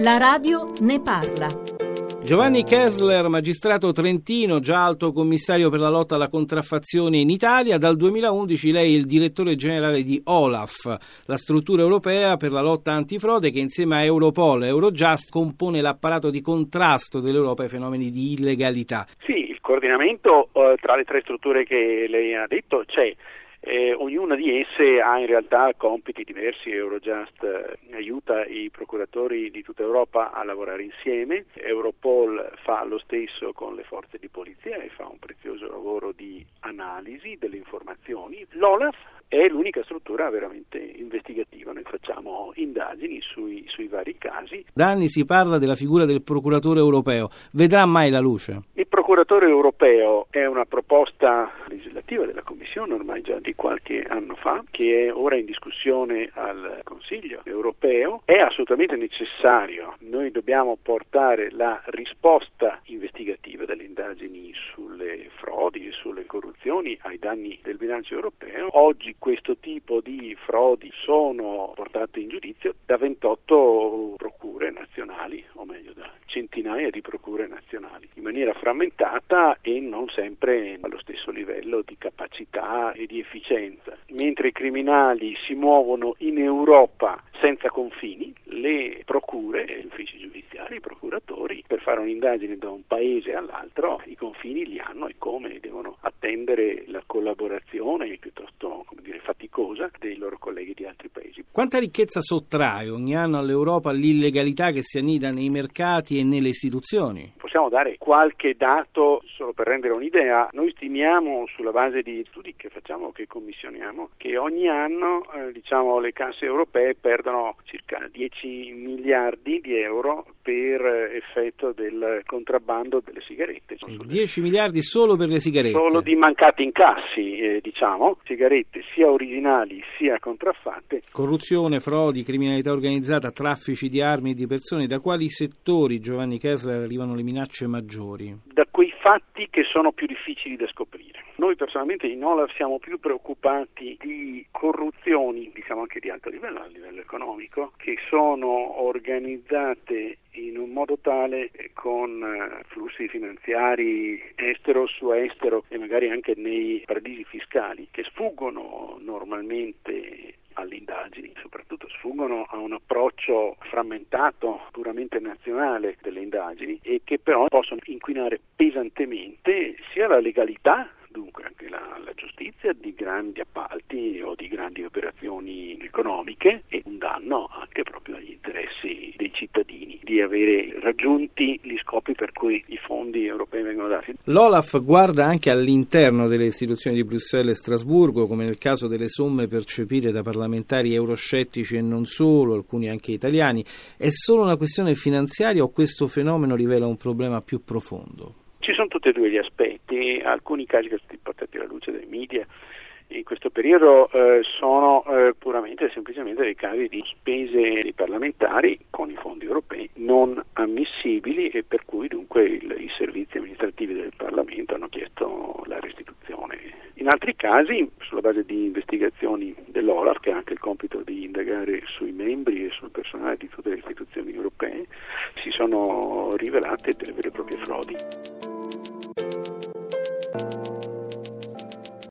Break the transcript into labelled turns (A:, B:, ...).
A: La radio ne parla.
B: Giovanni Kessler, magistrato trentino, già alto commissario per la lotta alla contraffazione in Italia, dal 2011 lei è il direttore generale di OLAF, la struttura europea per la lotta antifrode che insieme a Europol e Eurojust compone l'apparato di contrasto dell'Europa ai fenomeni di illegalità.
C: Sì, il coordinamento eh, tra le tre strutture che lei ha detto c'è. Eh, ognuna di esse ha in realtà compiti diversi, Eurojust eh, aiuta i procuratori di tutta Europa a lavorare insieme, Europol fa lo stesso con le forze di polizia e fa un prezioso lavoro di analisi delle informazioni, l'OLAF è l'unica struttura veramente investigativa, noi facciamo indagini sui, sui, vari casi.
B: Da anni si parla della figura del procuratore europeo, vedrà mai la luce?
C: Procuratore europeo è una proposta legislativa della Commissione ormai già di qualche anno fa, che è ora in discussione al Consiglio europeo, è assolutamente necessario, noi dobbiamo portare la risposta investigativa delle indagini sulle frodi e sulle corruzioni ai danni del bilancio europeo. Oggi questo tipo di frodi sono portate in giudizio da 28 procure nazionali, o meglio da centinaia di procure nazionali, in maniera frammentata e non sempre allo stesso livello di capacità e di efficienza. Mentre i criminali si muovono in Europa senza confini, le procure, gli uffici giudiziari, i procuratori, per fare un'indagine da un paese all'altro, i confini li hanno e come devono attendere la collaborazione piuttosto dire, faticosa dei loro colleghi di altri paesi.
B: Quanta ricchezza sottrae ogni anno all'Europa l'illegalità che si annida nei mercati e nelle istituzioni?
C: Possiamo dare qualche dato solo per rendere un'idea. Noi stimiamo sulla base di studi che facciamo, che commissioniamo, che ogni anno eh, diciamo, le casse europee perdono circa 10 miliardi di euro per effetto del contrabbando delle sigarette.
B: 10 miliardi solo per le sigarette?
C: Solo di mancati incassi, eh, diciamo, sigarette sia originali sia contraffatte.
B: Corruzione, frodi, criminalità organizzata, traffici di armi e di persone, da quali settori, Giovanni Kessler, arrivano le minacce maggiori?
C: Da quei fatti che sono più difficili da scoprire. Noi personalmente in Olaf siamo più preoccupati di corruzioni, diciamo anche di alto livello, a livello economico, che sono organizzate in un modo tale con eh, flussi finanziari estero su estero e magari anche nei paradisi fiscali che sfuggono normalmente alle indagini, soprattutto sfuggono a un approccio frammentato, puramente nazionale delle indagini e che però possono inquinare pesantemente sia la legalità dunque anche la, la, giustizia di grandi appalti o di grandi operazioni economiche e un danno anche proprio agli interessi dei cittadini di avere raggiunti gli scopi per cui i fondi europei vengono dati.
B: L'Olaf guarda anche all'interno delle istituzioni di Bruxelles e Strasburgo, come nel caso delle somme percepite da parlamentari euroscettici e non solo, alcuni anche italiani. È solo una questione finanziaria o questo fenomeno rivela un problema più profondo?
C: Ci sono tutti e due gli aspetti, alcuni casi che sono stati portati alla luce dai media in questo periodo eh, sono eh, puramente e semplicemente dei casi di spese dei parlamentari con i fondi europei non ammissibili e per cui dunque il, i servizi amministrativi del Parlamento hanno chiesto la restituzione. In altri casi, sulla base di investigazioni dell'OLAF, che ha anche il compito di indagare sui membri e sul personale di tutte le istituzioni europee, si sono rivelate delle vere e proprie frodi. Thank you.